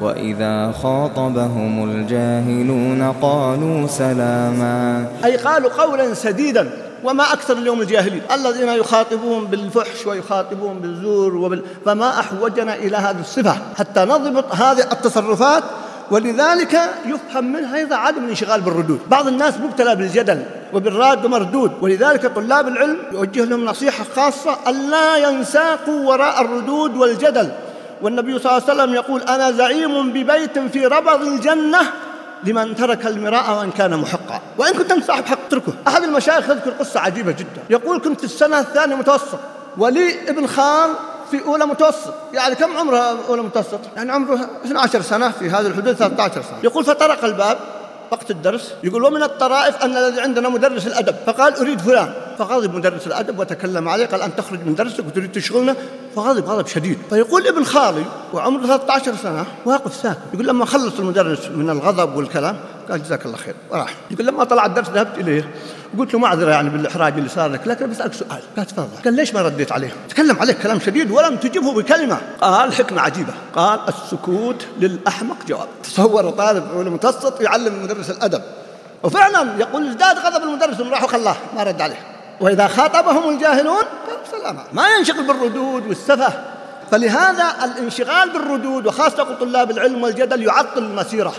وإذا خاطبهم الجاهلون قالوا سلاما. أي قالوا قولا سديدا وما أكثر اليوم الجاهلين. الذين يخاطبون بالفحش ويخاطبون بالزور وبال... فما أحوجنا إلى هذه الصفة حتى نضبط هذه التصرفات. ولذلك يفهم منها أيضا عدم الانشغال بالردود. بعض الناس مبتلى بالجدل وبالراد ومردود. ولذلك طلاب العلم يوجه لهم نصيحة خاصة ألا ينساقوا وراء الردود والجدل. والنبي صلى الله عليه وسلم يقول أنا زعيم ببيت في ربض الجنة لمن ترك المراء وإن كان محقا. وإن كنت أنت صاحب حق اتركه. أحد المشايخ يذكر قصة عجيبة جدا. يقول كنت في السنة الثانية متوسط. ولي ابن خال في أولى متوسط. يعني كم عمره أولى متوسط؟ يعني عمره 12 سنة في هذه الحدود 13 سنة. يقول فطرق الباب وقت الدرس. يقول ومن الطرائف أن الذي عندنا مدرس الأدب. فقال أريد فلان. فغضب مدرس الأدب وتكلم عليه قال أن تخرج من درسك وتريد تشغلنا فغضب غضب شديد. فيقول ابن خالي وعمره 13 سنة واقف ساكت يقول لما خلص المدرس من الغضب والكلام قال جزاك الله خير وراح. يقول لما طلع الدرس ذهبت إليه قلت له معذرة يعني بالإحراج اللي صار لك لكن بسألك سؤال. قال تفضل. قال ليش ما رديت عليه؟ تكلم عليك كلام شديد ولم تجبه بكلمة. قال حكمة عجيبة. قال السكوت للأحمق جواب. تصور طالب متوسط يعلم مدرس الأدب. وفعلا يقول ازداد غضب المدرس راح وخلاه ما رد عليه. وإذا خاطبهم الجاهلون سلاما. ما ينشغل بالردود والسفه. فلهذا الانشغال بالردود وخاصة طلاب العلم والجدل يعطل المسيرة.